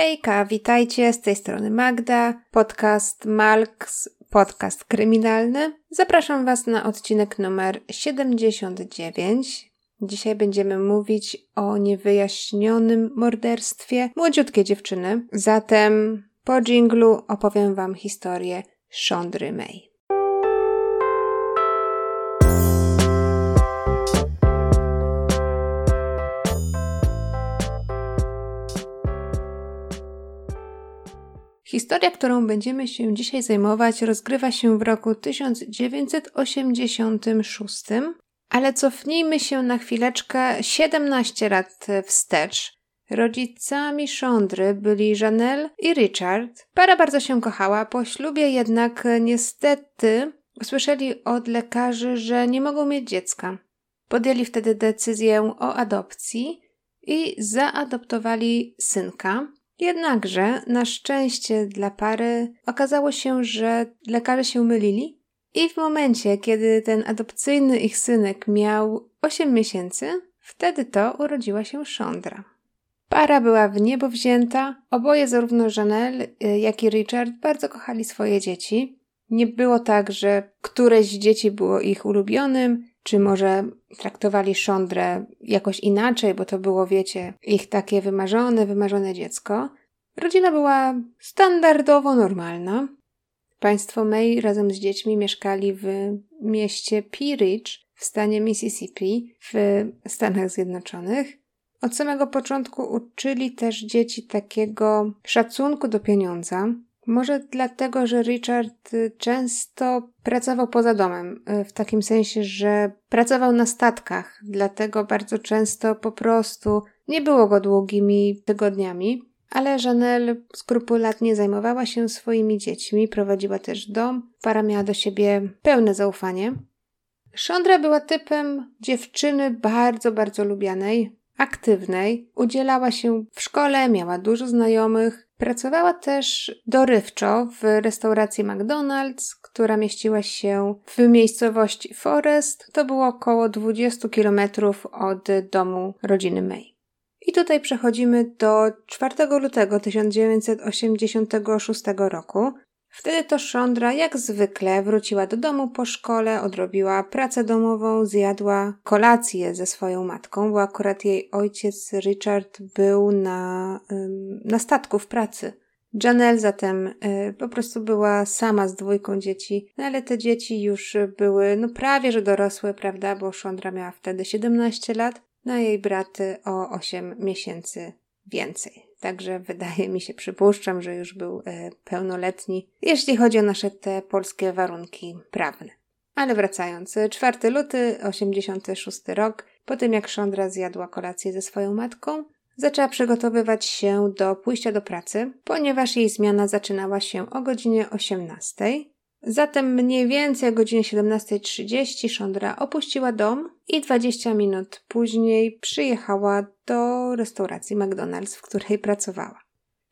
Hejka, witajcie, z tej strony Magda, podcast Malks, podcast kryminalny. Zapraszam Was na odcinek numer 79. Dzisiaj będziemy mówić o niewyjaśnionym morderstwie młodziutkiej dziewczyny. Zatem po dżinglu opowiem Wam historię Shondry May. Historia, którą będziemy się dzisiaj zajmować, rozgrywa się w roku 1986, ale cofnijmy się na chwileczkę 17 lat wstecz. Rodzicami Szondry byli Janelle i Richard. Para bardzo się kochała, po ślubie jednak niestety usłyszeli od lekarzy, że nie mogą mieć dziecka. Podjęli wtedy decyzję o adopcji i zaadoptowali synka, Jednakże, na szczęście dla pary, okazało się, że lekarze się mylili i w momencie, kiedy ten adopcyjny ich synek miał 8 miesięcy, wtedy to urodziła się Szondra. Para była w niebo wzięta, oboje zarówno Janelle, y, jak i Richard bardzo kochali swoje dzieci. Nie było tak, że któreś z dzieci było ich ulubionym, czy może traktowali Szondrę jakoś inaczej, bo to było, wiecie, ich takie wymarzone, wymarzone dziecko. Rodzina była standardowo normalna. Państwo May razem z dziećmi mieszkali w mieście Pea Ridge w stanie Mississippi w Stanach Zjednoczonych. Od samego początku uczyli też dzieci takiego szacunku do pieniądza, może dlatego, że Richard y, często pracował poza domem, y, w takim sensie, że pracował na statkach, dlatego bardzo często po prostu nie było go długimi tygodniami. Ale Janelle skrupulatnie zajmowała się swoimi dziećmi, prowadziła też dom, para miała do siebie pełne zaufanie. Szondra była typem dziewczyny bardzo, bardzo lubianej, aktywnej, udzielała się w szkole, miała dużo znajomych, Pracowała też dorywczo w restauracji McDonald's, która mieściła się w miejscowości Forest. To było około 20 kilometrów od domu rodziny May. I tutaj przechodzimy do 4 lutego 1986 roku, Wtedy to Szondra, jak zwykle, wróciła do domu po szkole, odrobiła pracę domową, zjadła kolację ze swoją matką, bo akurat jej ojciec Richard był na, na statku w pracy. Janelle zatem y, po prostu była sama z dwójką dzieci, no ale te dzieci już były no prawie że dorosłe, prawda, bo Szondra miała wtedy 17 lat, na jej braty o 8 miesięcy więcej. Także wydaje mi się, przypuszczam, że już był e, pełnoletni, jeśli chodzi o nasze te polskie warunki prawne. Ale wracając, 4 luty, 86 rok, po tym jak Szondra zjadła kolację ze swoją matką, zaczęła przygotowywać się do pójścia do pracy, ponieważ jej zmiana zaczynała się o godzinie 18. Zatem mniej więcej o godzinie 17.30 Szondra opuściła dom i 20 minut później przyjechała do restauracji McDonald's, w której pracowała.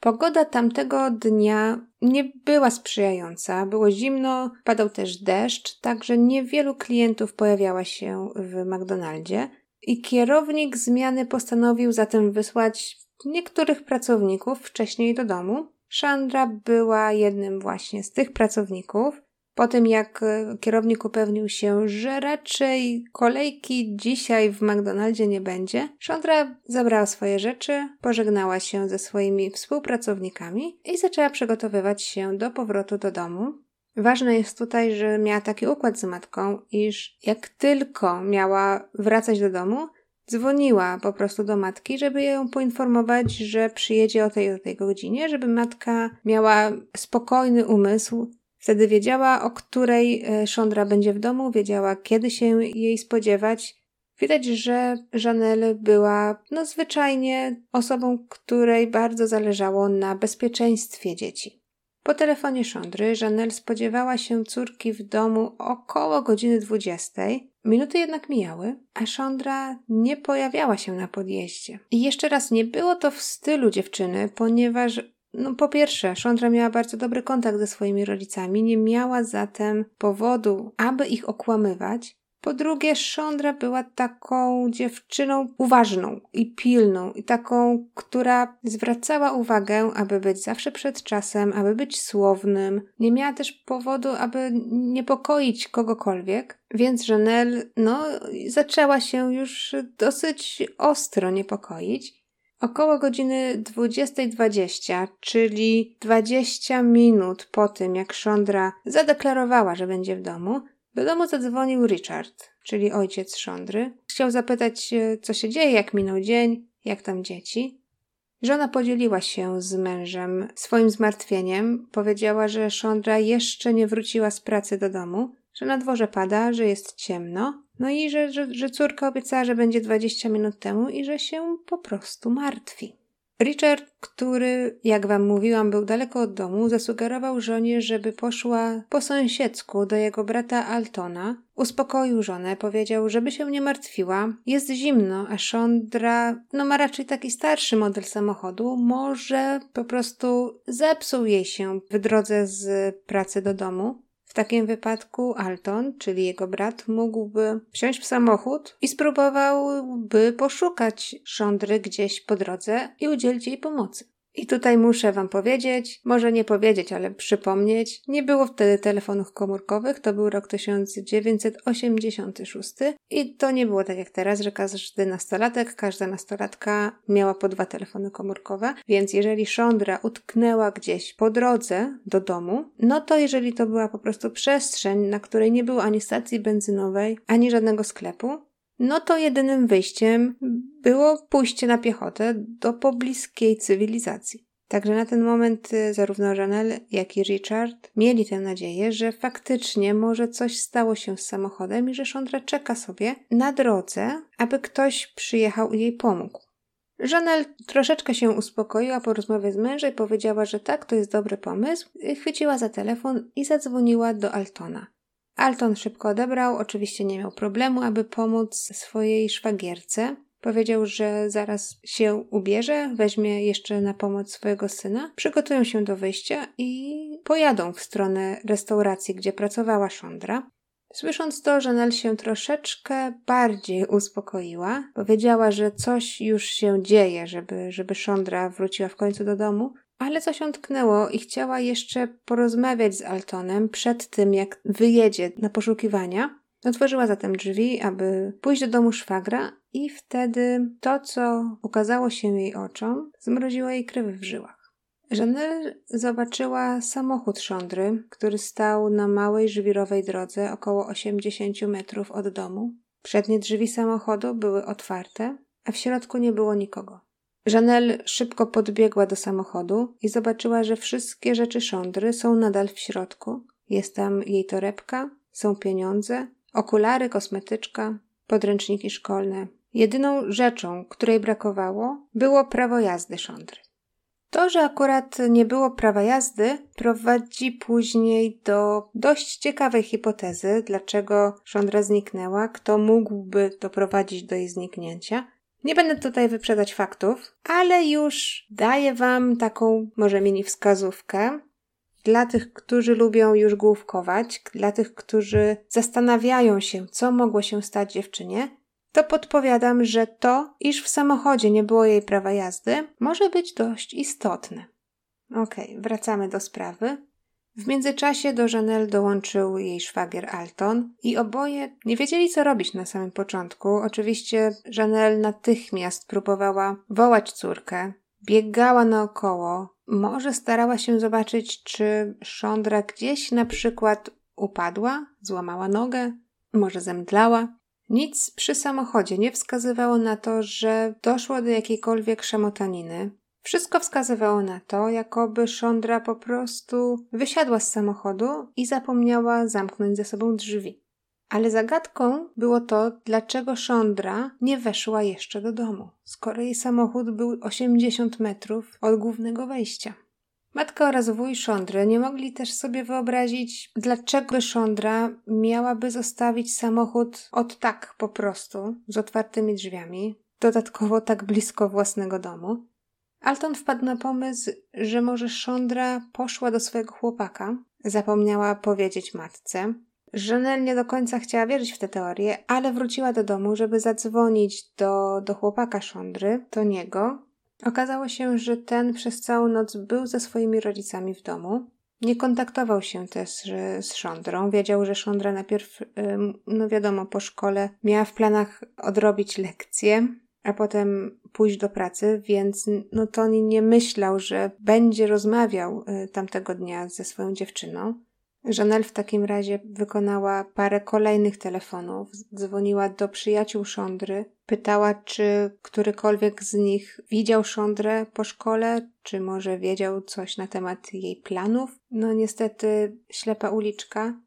Pogoda tamtego dnia nie była sprzyjająca, było zimno, padał też deszcz, także niewielu klientów pojawiała się w McDonaldzie i kierownik zmiany postanowił zatem wysłać niektórych pracowników wcześniej do domu, Chandra była jednym właśnie z tych pracowników. Po tym jak e, kierownik upewnił się, że raczej kolejki dzisiaj w McDonaldzie nie będzie, Chandra zabrała swoje rzeczy, pożegnała się ze swoimi współpracownikami i zaczęła przygotowywać się do powrotu do domu. Ważne jest tutaj, że miała taki układ z matką, iż jak tylko miała wracać do domu, dzwoniła po prostu do matki, żeby ją poinformować, że przyjedzie o tej o tej godzinie, żeby matka miała spokojny umysł. Wtedy wiedziała, o której e, Szondra będzie w domu, wiedziała, kiedy się jej spodziewać. Widać, że Janelle była no zwyczajnie osobą, której bardzo zależało na bezpieczeństwie dzieci. Po telefonie Szondry Janelle spodziewała się córki w domu około godziny 20. Minuty jednak mijały, a Szondra nie pojawiała się na podjeździe. I jeszcze raz, nie było to w stylu dziewczyny, ponieważ no, po pierwsze, Szondra miała bardzo dobry kontakt ze swoimi rodzicami, nie miała zatem powodu, aby ich okłamywać. Po drugie, Szondra była taką dziewczyną uważną i pilną, i taką, która zwracała uwagę, aby być zawsze przed czasem, aby być słownym. Nie miała też powodu, aby niepokoić kogokolwiek, więc Janelle, no, zaczęła się już dosyć ostro niepokoić. Około godziny 20.20, czyli 20 minut po tym, jak Szondra zadeklarowała, że będzie w domu, do domu zadzwonił Richard, czyli ojciec Szondry. Chciał zapytać, co się dzieje, jak minął dzień, jak tam dzieci. Żona podzieliła się z mężem swoim zmartwieniem. Powiedziała, że Szondra jeszcze nie wróciła z pracy do domu, że na dworze pada, że jest ciemno, no i że, że, że córka obiecała, że będzie 20 minut temu i że się po prostu martwi. Richard, który, jak wam mówiłam, był daleko od domu, zasugerował żonie, żeby poszła po sąsiedzku do jego brata Altona. Uspokoił żonę, powiedział, żeby się nie martwiła. Jest zimno, a Szondra, no ma raczej taki starszy model samochodu, może po prostu zepsuł jej się w drodze z pracy do domu. Takim wypadku Alton, czyli jego brat, mógłby wsiąść w samochód i spróbowałby poszukać Szondry gdzieś po drodze i udzielić jej pomocy. I tutaj muszę Wam powiedzieć, może nie powiedzieć, ale przypomnieć, nie było wtedy telefonów komórkowych, to był rok 1986 i to nie było tak jak teraz, że każdy nastolatek, każda nastolatka miała po dwa telefony komórkowe, więc jeżeli Szondra utknęła gdzieś po drodze do domu, no to jeżeli to była po prostu przestrzeń, na której nie było ani stacji benzynowej, ani żadnego sklepu, no to jedynym wyjściem było pójście na piechotę do pobliskiej cywilizacji. Także na ten moment y, zarówno Janelle, jak i Richard mieli tę nadzieję, że faktycznie może coś stało się z samochodem i że Szondra czeka sobie na drodze, aby ktoś przyjechał i jej pomógł. Janelle troszeczkę się uspokoiła po rozmowie z mężem i powiedziała, że tak, to jest dobry pomysł. Chwyciła za telefon i zadzwoniła do Altona. Alton szybko odebrał, oczywiście nie miał problemu, aby pomóc swojej szwagierce. Powiedział, że zaraz się ubierze, weźmie jeszcze na pomoc swojego syna, przygotują się do wyjścia i pojadą w stronę restauracji, gdzie pracowała Szondra. Słysząc to, Janelle się troszeczkę bardziej uspokoiła. Powiedziała, że coś już się dzieje, żeby, żeby Szondra wróciła w końcu do domu, ale coś tknęło i chciała jeszcze porozmawiać z Altonem przed tym, jak wyjedzie na poszukiwania. Otworzyła zatem drzwi, aby pójść do domu szwagra i wtedy to, co ukazało się jej oczom, zmroziło jej krew w żyłach. Janelle zobaczyła samochód Szondry, który stał na małej żwirowej drodze około 80 metrów od domu. Przednie drzwi samochodu były otwarte, a w środku nie było nikogo. Janelle szybko podbiegła do samochodu i zobaczyła, że wszystkie rzeczy Szondry są nadal w środku. Jest tam jej torebka, są pieniądze, okulary, kosmetyczka, podręczniki szkolne. Jedyną rzeczą, której brakowało, było prawo jazdy Szondry. To, że akurat nie było prawa jazdy, prowadzi później do dość ciekawej hipotezy, dlaczego Szondra zniknęła, kto mógłby doprowadzić do jej zniknięcia. Nie będę tutaj wyprzedać faktów, ale już daję Wam taką może mini wskazówkę dla tych, którzy lubią już główkować, dla tych, którzy zastanawiają się, co mogło się stać dziewczynie, to podpowiadam, że to, iż w samochodzie nie było jej prawa jazdy, może być dość istotne. Okay, wracamy do sprawy. W międzyczasie do Janelle dołączył jej szwagier Alton i oboje nie wiedzieli, co robić na samym początku. Oczywiście Janelle natychmiast próbowała wołać córkę, biegała naokoło, może starała się zobaczyć, czy Szondra gdzieś na przykład upadła, złamała nogę, może zemdlała. Nic przy samochodzie nie wskazywało na to, że doszło do jakiejkolwiek szamotaniny. Wszystko wskazywało na to, jakoby Szondra po prostu wysiadła z samochodu i zapomniała zamknąć za sobą drzwi. Ale zagadką było to, dlaczego Szondra nie weszła jeszcze do domu, skoro jej samochód był 80 metrów od głównego wejścia. Matka oraz wuj Szondry nie mogli też sobie wyobrazić, dlaczego Szondra miałaby zostawić samochód od tak po prostu, z otwartymi drzwiami, dodatkowo tak blisko własnego domu. Alton wpadł na pomysł, że może Szondra poszła do swojego chłopaka, zapomniała powiedzieć matce. Janelle nie do końca chciała wierzyć w tę teorię, ale wróciła do domu, żeby zadzwonić do, do chłopaka Szondry, do niego. Okazało się, że ten przez całą noc był ze swoimi rodzicami w domu. Nie kontaktował się też z Szondrą. Wiedział, że Szondra najpierw, no wiadomo, po szkole miała w planach odrobić lekcje, a potem pójść do pracy, więc no Tony nie myślał, że będzie rozmawiał y, tamtego dnia ze swoją dziewczyną. Janelle w takim razie wykonała parę kolejnych telefonów, dzwoniła do przyjaciół Szondry, pytała, czy którykolwiek z nich widział Szondrę po szkole, czy może wiedział coś na temat jej planów. No niestety ślepa uliczka.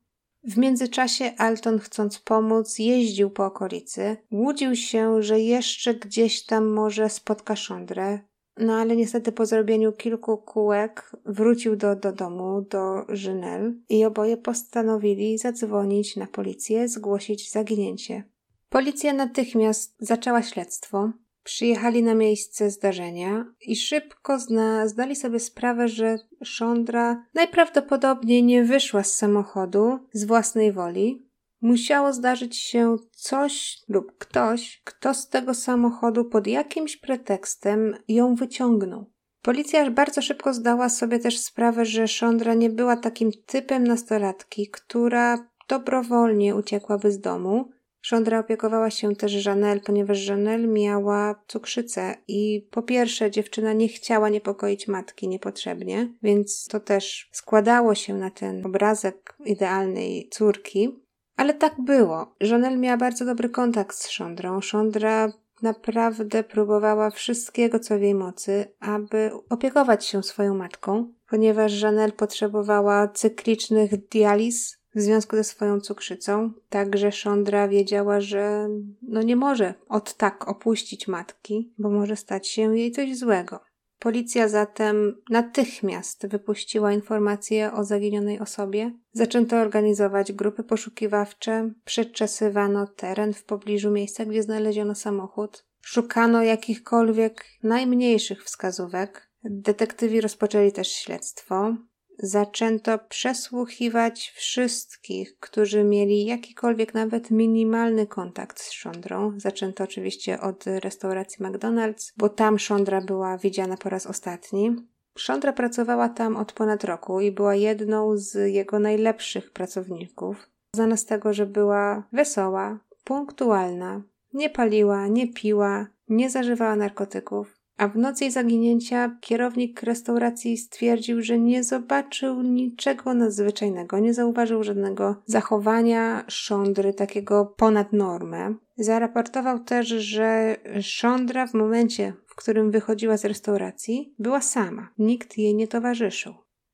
W międzyczasie Alton, chcąc pomóc, jeździł po okolicy. Łudził się, że jeszcze gdzieś tam może spotka Szondrę, no ale niestety po zrobieniu kilku kółek wrócił do, do domu, do Żynel i oboje postanowili zadzwonić na policję, zgłosić zaginięcie. Policja natychmiast zaczęła śledztwo. Przyjechali na miejsce zdarzenia i szybko zna, zdali sobie sprawę, że Szondra najprawdopodobniej nie wyszła z samochodu z własnej woli, musiało zdarzyć się coś lub ktoś, kto z tego samochodu pod jakimś pretekstem ją wyciągnął. Policja bardzo szybko zdała sobie też sprawę, że Szondra nie była takim typem nastolatki, która dobrowolnie uciekłaby z domu. Szondra opiekowała się też Janelle, ponieważ Janelle miała cukrzycę i po pierwsze dziewczyna nie chciała niepokoić matki niepotrzebnie, więc to też składało się na ten obrazek idealnej córki. Ale tak było. Żonel miała bardzo dobry kontakt z Szondrą. Szondra naprawdę próbowała wszystkiego, co w jej mocy, aby opiekować się swoją matką, ponieważ Żanel potrzebowała cyklicznych dializ w związku ze swoją cukrzycą. Także Szondra wiedziała, że no nie może od tak opuścić matki, bo może stać się jej coś złego. Policja zatem natychmiast wypuściła informacje o zaginionej osobie. Zaczęto organizować grupy poszukiwawcze, przeczesywano teren w pobliżu miejsca, gdzie znaleziono samochód. Szukano jakichkolwiek najmniejszych wskazówek. Detektywi rozpoczęli też śledztwo zaczęto przesłuchiwać wszystkich, którzy mieli jakikolwiek, nawet minimalny kontakt z Szondrą. Zaczęto oczywiście od restauracji McDonald's, bo tam Szondra była widziana po raz ostatni. Szondra pracowała tam od ponad roku i była jedną z jego najlepszych pracowników. Znana z tego, że była wesoła, punktualna, nie paliła, nie piła, nie zażywała narkotyków. A w nocy jej zaginięcia kierownik restauracji stwierdził, że nie zobaczył niczego nadzwyczajnego, nie zauważył żadnego zachowania szondry takiego ponad normę. Zaraportował też, że szondra w momencie, w którym wychodziła z restauracji, była sama. Nikt jej nie towarzyszył.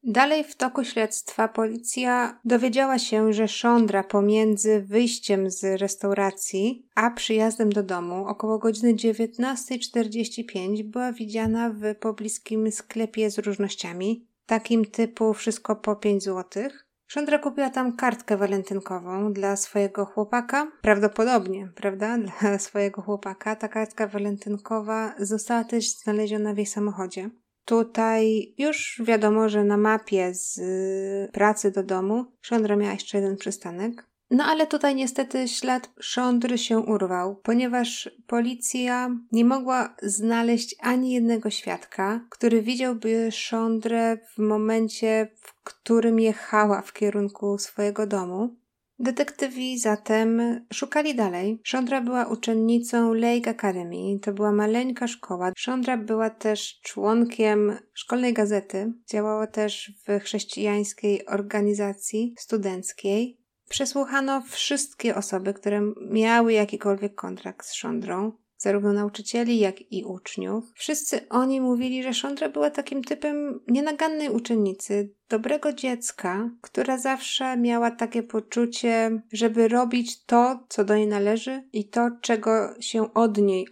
Dalej w toku śledztwa policja dowiedziała się, że Szondra pomiędzy wyjściem z restauracji a przyjazdem do domu około godziny 19.45 była widziana w pobliskim sklepie z różnościami, takim typu wszystko po 5 zł. Szondra kupiła tam kartkę walentynkową dla swojego chłopaka, prawdopodobnie, prawda, dla swojego chłopaka. Ta kartka walentynkowa została też znaleziona w jej samochodzie. Tutaj już wiadomo, że na mapie z y, pracy do domu Szondra miała jeszcze jeden przystanek. No ale tutaj niestety ślad Szondry się urwał, ponieważ policja nie mogła znaleźć ani jednego świadka, który widziałby Szondrę w momencie, w którym jechała w kierunku swojego domu. Detektywi zatem szukali dalej. Szondra była uczennicą Lake Academy. To była maleńka szkoła. Szondra była też członkiem szkolnej gazety. Działała też w chrześcijańskiej organizacji studenckiej. Przesłuchano wszystkie osoby, które miały jakikolwiek kontrakt z Szondrą zarówno nauczycieli, jak i uczniów. Wszyscy oni mówili, że Szondra była takim typem nienagannej uczennicy, dobrego dziecka, która zawsze miała takie poczucie, żeby robić to, co do niej należy i to, czego się od niej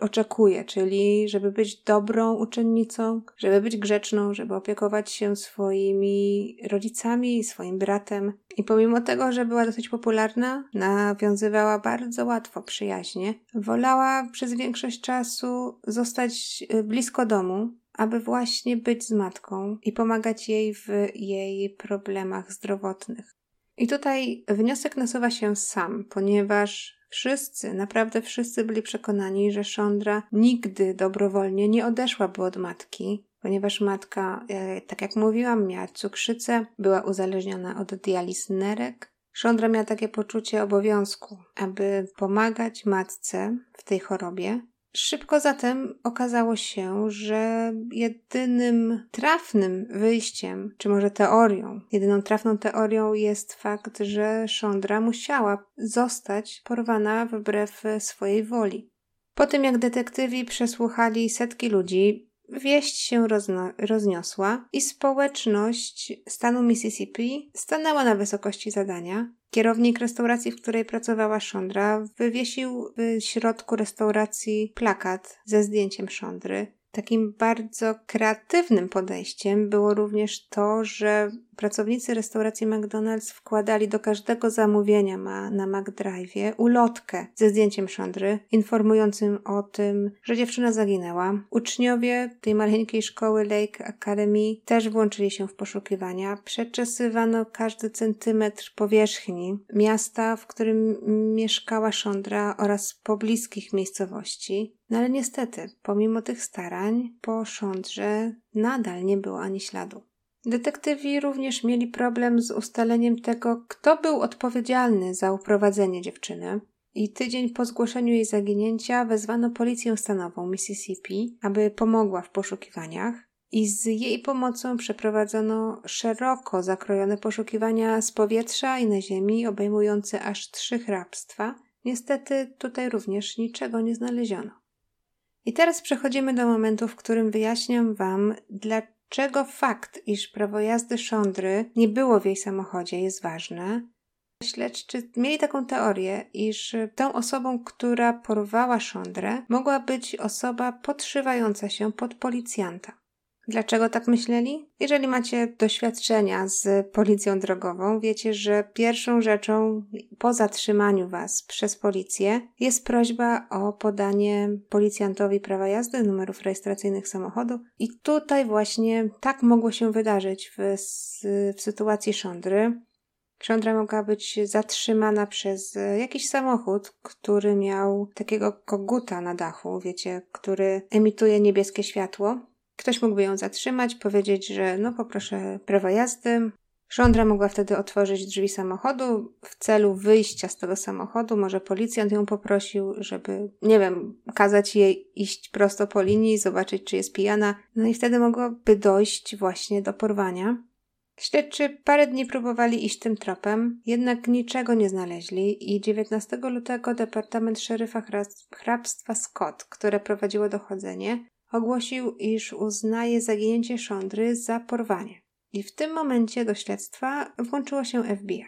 oczekuje, czyli żeby być dobrą uczennicą, żeby być grzeczną, żeby opiekować się swoimi rodzicami, swoim bratem. I pomimo tego, że była dosyć popularna, nawiązywała bardzo łatwo przyjaźnie, wolała przez większość czasu zostać y, blisko domu, aby właśnie być z matką i pomagać jej w jej problemach zdrowotnych. I tutaj wniosek nasuwa się sam, ponieważ wszyscy, naprawdę wszyscy byli przekonani, że Szondra nigdy dobrowolnie nie odeszłaby od matki, ponieważ matka, e, tak jak mówiłam, miała cukrzycę, była uzależniona od dializ nerek. Szondra miała takie poczucie obowiązku, aby pomagać matce w tej chorobie, Szybko zatem okazało się, że jedynym trafnym wyjściem, czy może teorią, jedyną trafną teorią jest fakt, że Szondra musiała zostać porwana wbrew swojej woli. Po tym jak detektywi przesłuchali setki ludzi, Wieść się rozno- rozniosła i społeczność stanu Mississippi stanęła na wysokości zadania. Kierownik restauracji, w której pracowała Szondra, wywiesił w środku restauracji plakat ze zdjęciem Szondry. Takim bardzo kreatywnym podejściem było również to, że pracownicy restauracji McDonald's wkładali do każdego zamówienia ma, na McDrive'ie ulotkę ze zdjęciem Szondry, informującym o tym, że dziewczyna zaginęła. Uczniowie tej maleńkiej szkoły Lake Academy też włączyli się w poszukiwania. Przeczesywano każdy centymetr powierzchni miasta, w którym mieszkała Szondra oraz pobliskich miejscowości. No ale niestety, pomimo tych starań, po Szondrze nadal nie było ani śladu. Detektywi również mieli problem z ustaleniem tego, kto był odpowiedzialny za uprowadzenie dziewczyny. I tydzień po zgłoszeniu jej zaginięcia wezwano policję stanową Mississippi, aby pomogła w poszukiwaniach. I z jej pomocą przeprowadzono szeroko zakrojone poszukiwania z powietrza i na ziemi, obejmujące aż trzy hrabstwa. Niestety tutaj również niczego nie znaleziono. I teraz przechodzimy do momentu, w którym wyjaśniam Wam, dlaczego czego fakt, iż prawo jazdy Szondry nie było w jej samochodzie jest ważne. Śledczy mieli taką teorię, iż tą osobą, która porwała Szondrę, mogła być osoba podszywająca się pod policjanta. Dlaczego tak myśleli? Jeżeli macie doświadczenia z policją drogową, wiecie, że pierwszą rzeczą po zatrzymaniu Was przez policję jest prośba o podanie policjantowi prawa jazdy, numerów rejestracyjnych samochodu. I tutaj właśnie tak mogło się wydarzyć w, w sytuacji Szondry. Szondra mogła być zatrzymana przez jakiś samochód, który miał takiego koguta na dachu, wiecie, który emituje niebieskie światło Ktoś mógłby ją zatrzymać, powiedzieć, że no poproszę prawa jazdy. Szondra mogła wtedy otworzyć drzwi samochodu w celu wyjścia z tego samochodu. Może policjant ją poprosił, żeby, nie wiem, kazać jej iść prosto po linii, zobaczyć, czy jest pijana. No i wtedy mogłoby dojść właśnie do porwania. Śledczy parę dni próbowali iść tym tropem, jednak niczego nie znaleźli i 19 lutego Departament Szeryfa Hrabstwa Scott, które prowadziło dochodzenie, ogłosił, iż uznaje zaginięcie Szondry za porwanie. I w tym momencie do śledztwa włączyło się FBI.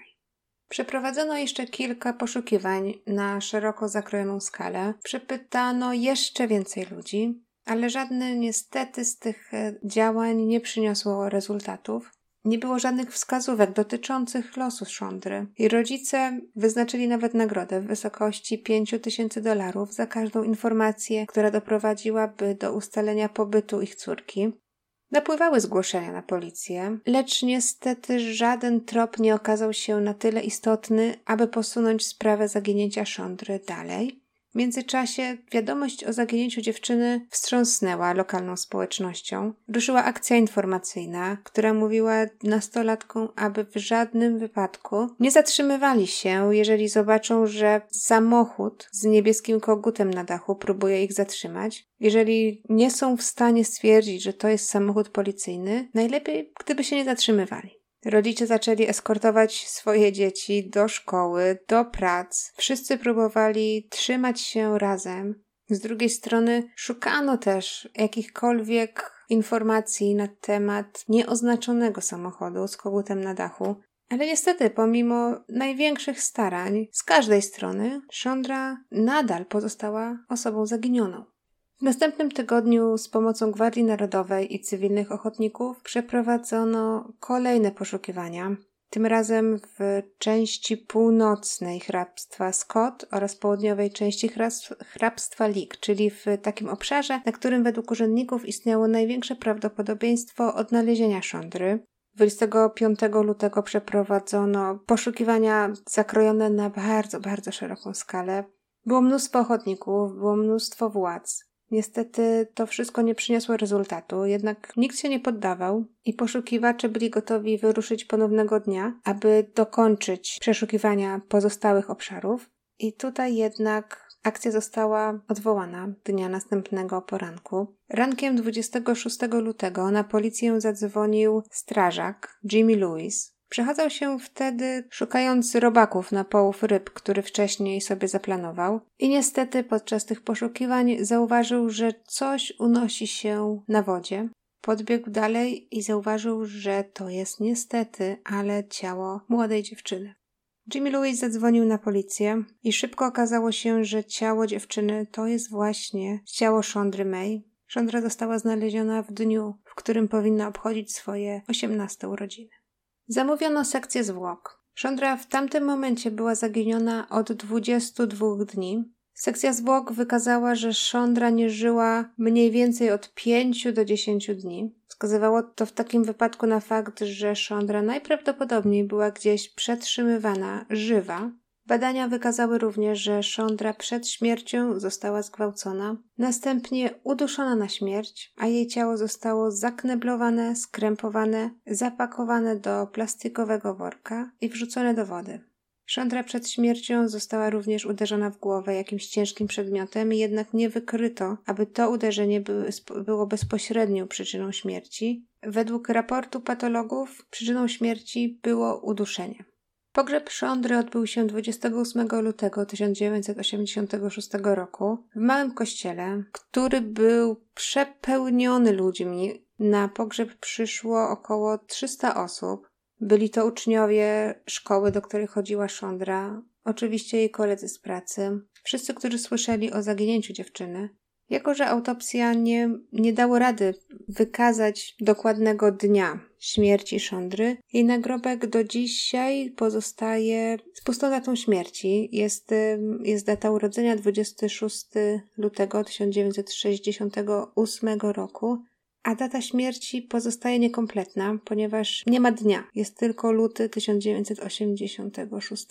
Przeprowadzono jeszcze kilka poszukiwań na szeroko zakrojoną skalę. Przepytano jeszcze więcej ludzi, ale żadne niestety z tych e, działań nie przyniosło rezultatów. Nie było żadnych wskazówek dotyczących losu Szondry i rodzice wyznaczyli nawet nagrodę w wysokości 5 tysięcy dolarów za każdą informację, która doprowadziłaby do ustalenia pobytu ich córki. Napływały zgłoszenia na policję, lecz niestety żaden trop nie okazał się na tyle istotny, aby posunąć sprawę zaginięcia Szondry dalej. W międzyczasie wiadomość o zaginięciu dziewczyny wstrząsnęła lokalną społecznością. Ruszyła akcja informacyjna, która mówiła nastolatkom, aby w żadnym wypadku nie zatrzymywali się, jeżeli zobaczą, że samochód z niebieskim kogutem na dachu próbuje ich zatrzymać. Jeżeli nie są w stanie stwierdzić, że to jest samochód policyjny, najlepiej gdyby się nie zatrzymywali. Rodzice zaczęli eskortować swoje dzieci do szkoły, do prac. Wszyscy próbowali trzymać się razem. Z drugiej strony szukano też jakichkolwiek informacji na temat nieoznaczonego samochodu z kogutem na dachu. Ale niestety, pomimo największych starań z każdej strony, Szondra nadal pozostała osobą zaginioną. W następnym tygodniu z pomocą Gwardii Narodowej i cywilnych ochotników przeprowadzono kolejne poszukiwania. Tym razem w części północnej hrabstwa Scott oraz południowej części hrabstwa Leak, czyli w takim obszarze, na którym według urzędników istniało największe prawdopodobieństwo odnalezienia szondry. 25 lutego przeprowadzono poszukiwania zakrojone na bardzo, bardzo szeroką skalę. Było mnóstwo ochotników, było mnóstwo władz. Niestety to wszystko nie przyniosło rezultatu, jednak nikt się nie poddawał i poszukiwacze byli gotowi wyruszyć ponownego dnia, aby dokończyć przeszukiwania pozostałych obszarów. I tutaj jednak akcja została odwołana dnia następnego poranku. Rankiem 26 lutego na policję zadzwonił strażak Jimmy Lewis, Przechadzał się wtedy szukając robaków na połów ryb, który wcześniej sobie zaplanował i niestety podczas tych poszukiwań zauważył, że coś unosi się na wodzie. Podbiegł dalej i zauważył, że to jest niestety, ale ciało młodej dziewczyny. Jimmy Lewis zadzwonił na policję i szybko okazało się, że ciało dziewczyny to jest właśnie ciało Szondry May. Szondra została znaleziona w dniu, w którym powinna obchodzić swoje osiemnaste urodziny. Zamówiono sekcję zwłok. Szondra w tamtym momencie była zaginiona od 22 dni. Sekcja zwłok wykazała, że Szondra nie żyła mniej więcej od 5 do 10 dni. Wskazywało to w takim wypadku na fakt, że Szondra najprawdopodobniej była gdzieś przetrzymywana żywa Badania wykazały również, że Szondra przed śmiercią została zgwałcona, następnie uduszona na śmierć, a jej ciało zostało zakneblowane, skrępowane, zapakowane do plastikowego worka i wrzucone do wody. Szondra przed śmiercią została również uderzona w głowę jakimś ciężkim przedmiotem, jednak nie wykryto, aby to uderzenie było bezpośrednią przyczyną śmierci. Według raportu patologów przyczyną śmierci było uduszenie. Pogrzeb Szondry odbył się 28 lutego 1986 roku w małym kościele, który był przepełniony ludźmi. Na pogrzeb przyszło około 300 osób. Byli to uczniowie szkoły, do której chodziła Szondra, oczywiście jej koledzy z pracy, wszyscy, którzy słyszeli o zaginięciu dziewczyny. Jako, że autopsja nie, nie dało rady wykazać dokładnego dnia śmierci Szondry, jej nagrobek do dzisiaj pozostaje z pustą datą śmierci. Jest, jest data urodzenia 26 lutego 1968 roku, a data śmierci pozostaje niekompletna, ponieważ nie ma dnia, jest tylko luty 1986.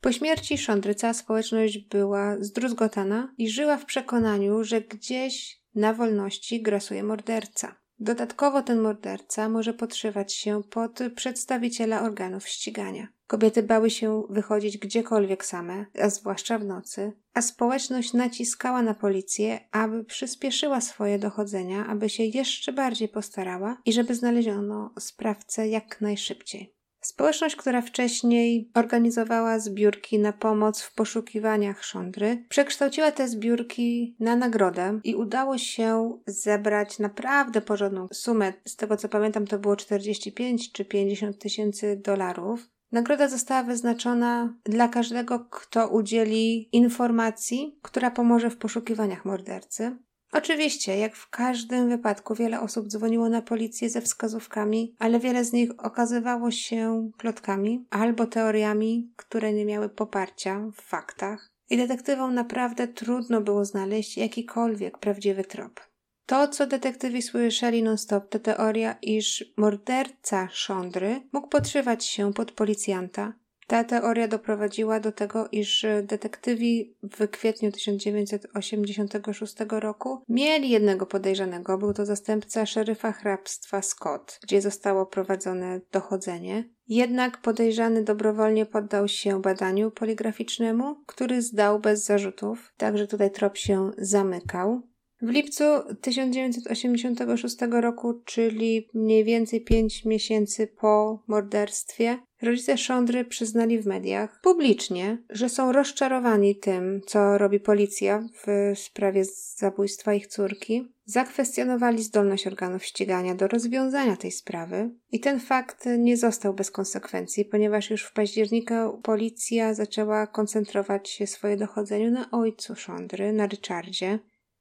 Po śmierci Szondry cała społeczność była zdruzgotana i żyła w przekonaniu, że gdzieś na wolności grasuje morderca. Dodatkowo ten morderca może podszywać się pod przedstawiciela organów ścigania. Kobiety bały się wychodzić gdziekolwiek same, a zwłaszcza w nocy, a społeczność naciskała na policję, aby przyspieszyła swoje dochodzenia, aby się jeszcze bardziej postarała i żeby znaleziono sprawcę jak najszybciej. Społeczność, która wcześniej organizowała zbiórki na pomoc w poszukiwaniach Szondry, przekształciła te zbiórki na nagrodę i udało się zebrać naprawdę porządną sumę. Z tego co pamiętam, to było 45 czy 50 tysięcy dolarów. Nagroda została wyznaczona dla każdego, kto udzieli informacji, która pomoże w poszukiwaniach mordercy. Oczywiście, jak w każdym wypadku, wiele osób dzwoniło na policję ze wskazówkami, ale wiele z nich okazywało się plotkami albo teoriami, które nie miały poparcia w faktach. I detektywom naprawdę trudno było znaleźć jakikolwiek prawdziwy trop. To, co detektywi słyszeli non-stop, to teoria, iż morderca Szondry mógł podszywać się pod policjanta, ta teoria doprowadziła do tego, iż detektywi w kwietniu 1986 roku mieli jednego podejrzanego. Był to zastępca szeryfa hrabstwa Scott, gdzie zostało prowadzone dochodzenie. Jednak podejrzany dobrowolnie poddał się badaniu poligraficznemu, który zdał bez zarzutów, także tutaj trop się zamykał. W lipcu 1986 roku, czyli mniej więcej 5 miesięcy po morderstwie, rodzice Szondry przyznali w mediach publicznie, że są rozczarowani tym, co robi policja w sprawie zabójstwa ich córki. Zakwestionowali zdolność organów ścigania do rozwiązania tej sprawy i ten fakt nie został bez konsekwencji, ponieważ już w październiku policja zaczęła koncentrować swoje dochodzeniu na ojcu Szondry, na Richardzie,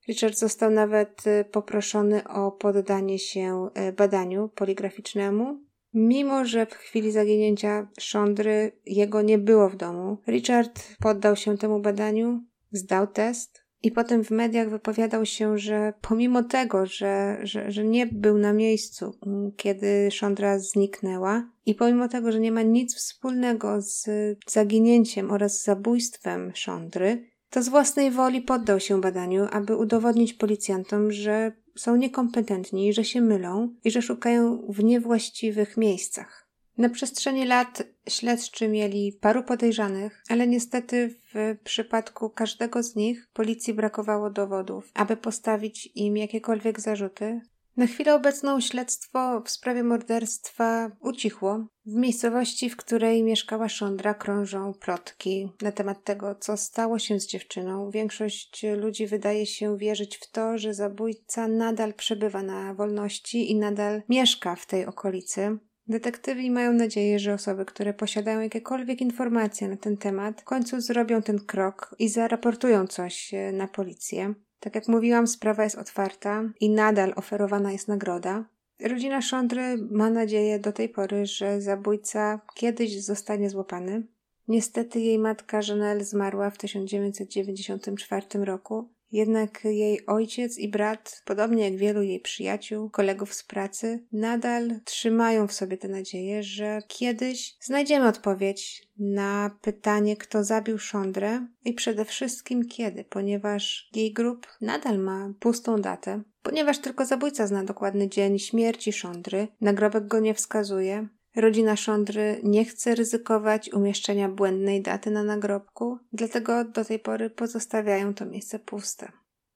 Richard został nawet y, poproszony o poddanie się y, badaniu poligraficznemu. Mimo, że w chwili zaginięcia Szondry jego nie było w domu, Richard poddał się temu badaniu, zdał test i potem w mediach wypowiadał się, że pomimo tego, że, że, że nie był na miejscu, mm, kiedy Szondra zniknęła, i pomimo tego, że nie ma nic wspólnego z zaginięciem oraz zabójstwem Szondry, to z własnej woli poddał się badaniu, aby udowodnić policjantom, że są niekompetentni, że się mylą i że szukają w niewłaściwych miejscach. Na przestrzeni lat śledczy mieli paru podejrzanych, ale niestety w przypadku każdego z nich policji brakowało dowodów, aby postawić im jakiekolwiek zarzuty. Na chwilę obecną śledztwo w sprawie morderstwa ucichło. W miejscowości, w której mieszkała Szondra, krążą plotki na temat tego, co stało się z dziewczyną. Większość ludzi wydaje się wierzyć w to, że zabójca nadal przebywa na wolności i nadal mieszka w tej okolicy. Detektywi mają nadzieję, że osoby, które posiadają jakiekolwiek informacje na ten temat, w końcu zrobią ten krok i zaraportują coś e, na policję. Tak jak mówiłam, sprawa jest otwarta i nadal oferowana jest nagroda. Rodzina Szondry ma nadzieję do tej pory, że zabójca kiedyś zostanie złapany. Niestety jej matka Janelle zmarła w 1994 roku, jednak jej ojciec i brat, podobnie jak wielu jej przyjaciół, kolegów z pracy, nadal trzymają w sobie tę nadzieję, że kiedyś znajdziemy odpowiedź na pytanie, kto zabił Szondrę i przede wszystkim kiedy, ponieważ jej grup nadal ma pustą datę. Ponieważ tylko zabójca zna dokładny dzień śmierci Szondry, nagrobek go nie wskazuje, Rodzina Szondry nie chce ryzykować umieszczenia błędnej daty na nagrobku, dlatego do tej pory pozostawiają to miejsce puste.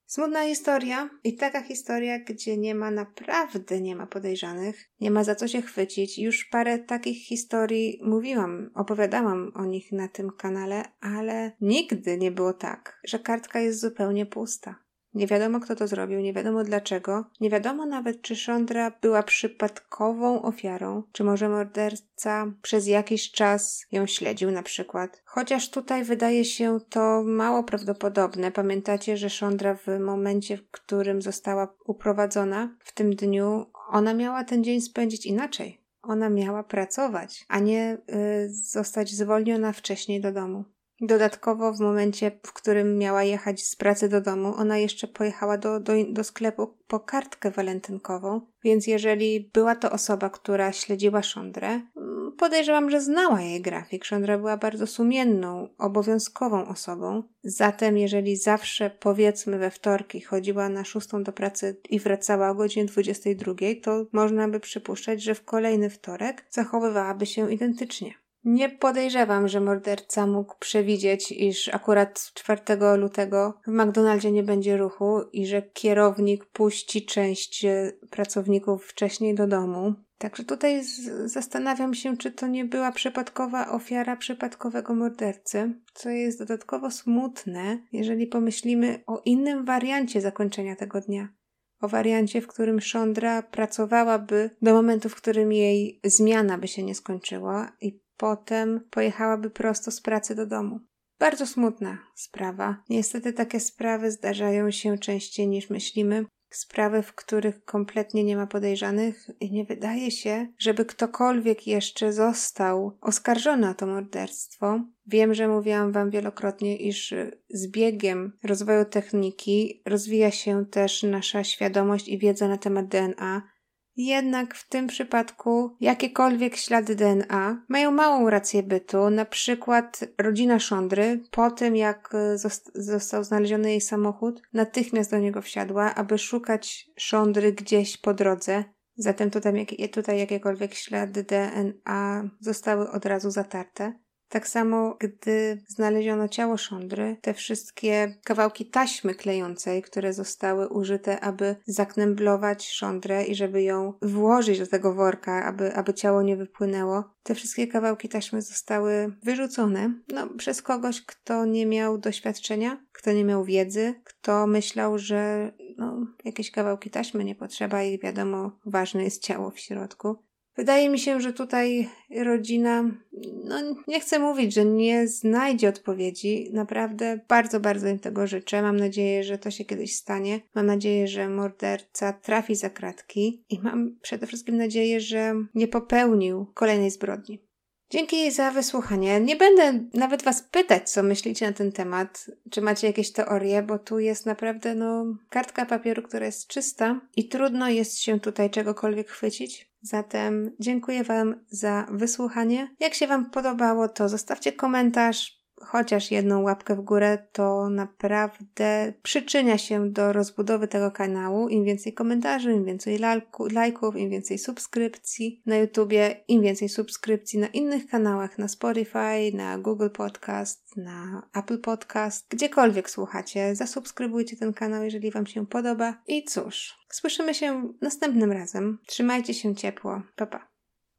Smutna historia i taka historia, gdzie nie ma naprawdę nie ma podejrzanych, nie ma za co się chwycić. Już parę takich historii mówiłam, opowiadałam o nich na tym kanale, ale nigdy nie było tak, że kartka jest zupełnie pusta. Nie wiadomo, kto to zrobił, nie wiadomo dlaczego, nie wiadomo nawet, czy Szondra była przypadkową ofiarą, czy może morderca przez jakiś czas ją śledził na przykład. Chociaż tutaj wydaje się to mało prawdopodobne. Pamiętacie, że Szondra w momencie, w którym została uprowadzona, w tym dniu, ona miała ten dzień spędzić inaczej. Ona miała pracować, a nie y, zostać zwolniona wcześniej do domu. Dodatkowo w momencie, w którym miała jechać z pracy do domu, ona jeszcze pojechała do, do, do sklepu po kartkę walentynkową, więc jeżeli była to osoba, która śledziła Szondrę, mm, podejrzewam, że znała jej grafik. Szondra była bardzo sumienną, obowiązkową osobą. Zatem jeżeli zawsze, powiedzmy we wtorki, chodziła na szóstą do pracy i wracała o godzinie 22, to można by przypuszczać, że w kolejny wtorek zachowywałaby się identycznie. Nie podejrzewam, że morderca mógł przewidzieć, iż akurat 4 lutego w McDonaldzie nie będzie ruchu i że kierownik puści część e, pracowników wcześniej do domu. Także tutaj zastanawiam się, czy to nie była przypadkowa ofiara przypadkowego mordercy, co jest dodatkowo smutne, jeżeli pomyślimy o innym wariancie zakończenia tego dnia o wariancie, w którym Szondra pracowałaby do momentu, w którym jej zmiana by się nie skończyła i potem pojechałaby prosto z pracy do domu. Bardzo smutna sprawa. Niestety takie sprawy zdarzają się częściej niż myślimy. Sprawy, w których kompletnie nie ma podejrzanych i nie wydaje się, żeby ktokolwiek jeszcze został oskarżony o to morderstwo. Wiem, że mówiłam Wam wielokrotnie, iż z biegiem rozwoju techniki rozwija się też nasza świadomość i wiedza na temat DNA, jednak w tym przypadku jakiekolwiek ślady DNA mają małą rację bytu. Na przykład rodzina Szondry, po tym jak został znaleziony jej samochód, natychmiast do niego wsiadła, aby szukać Szondry gdzieś po drodze. Zatem tutaj, tutaj jakiekolwiek ślady DNA zostały od razu zatarte. Tak samo, gdy znaleziono ciało Szondry, te wszystkie kawałki taśmy klejącej, które zostały użyte, aby zaknęblować Szondrę i żeby ją włożyć do tego worka, aby, aby ciało nie wypłynęło, te wszystkie kawałki taśmy zostały wyrzucone no, przez kogoś, kto nie miał doświadczenia, kto nie miał wiedzy, kto myślał, że no, jakieś kawałki taśmy nie potrzeba i wiadomo, ważne jest ciało w środku. Wydaje mi się, że tutaj rodzina, no nie chcę mówić, że nie znajdzie odpowiedzi. Naprawdę bardzo, bardzo im tego życzę. Mam nadzieję, że to się kiedyś stanie. Mam nadzieję, że morderca trafi za kratki i mam przede wszystkim nadzieję, że nie popełnił kolejnej zbrodni. Dzięki za wysłuchanie. Nie będę nawet Was pytać, co myślicie na ten temat, czy macie jakieś teorie, bo tu jest naprawdę no, kartka papieru, która jest czysta i trudno jest się tutaj czegokolwiek chwycić. Zatem dziękuję Wam za wysłuchanie. Jak się Wam podobało, to zostawcie komentarz, chociaż jedną łapkę w górę, to naprawdę przyczynia się do rozbudowy tego kanału. Im więcej komentarzy, im więcej lajków, im więcej subskrypcji na YouTubie, im więcej subskrypcji na innych kanałach, na Spotify, na Google Podcast, na Apple Podcast, gdziekolwiek słuchacie. Zasubskrybujcie ten kanał, jeżeli Wam się podoba. I cóż, słyszymy się następnym razem. Trzymajcie się ciepło. Pa, pa.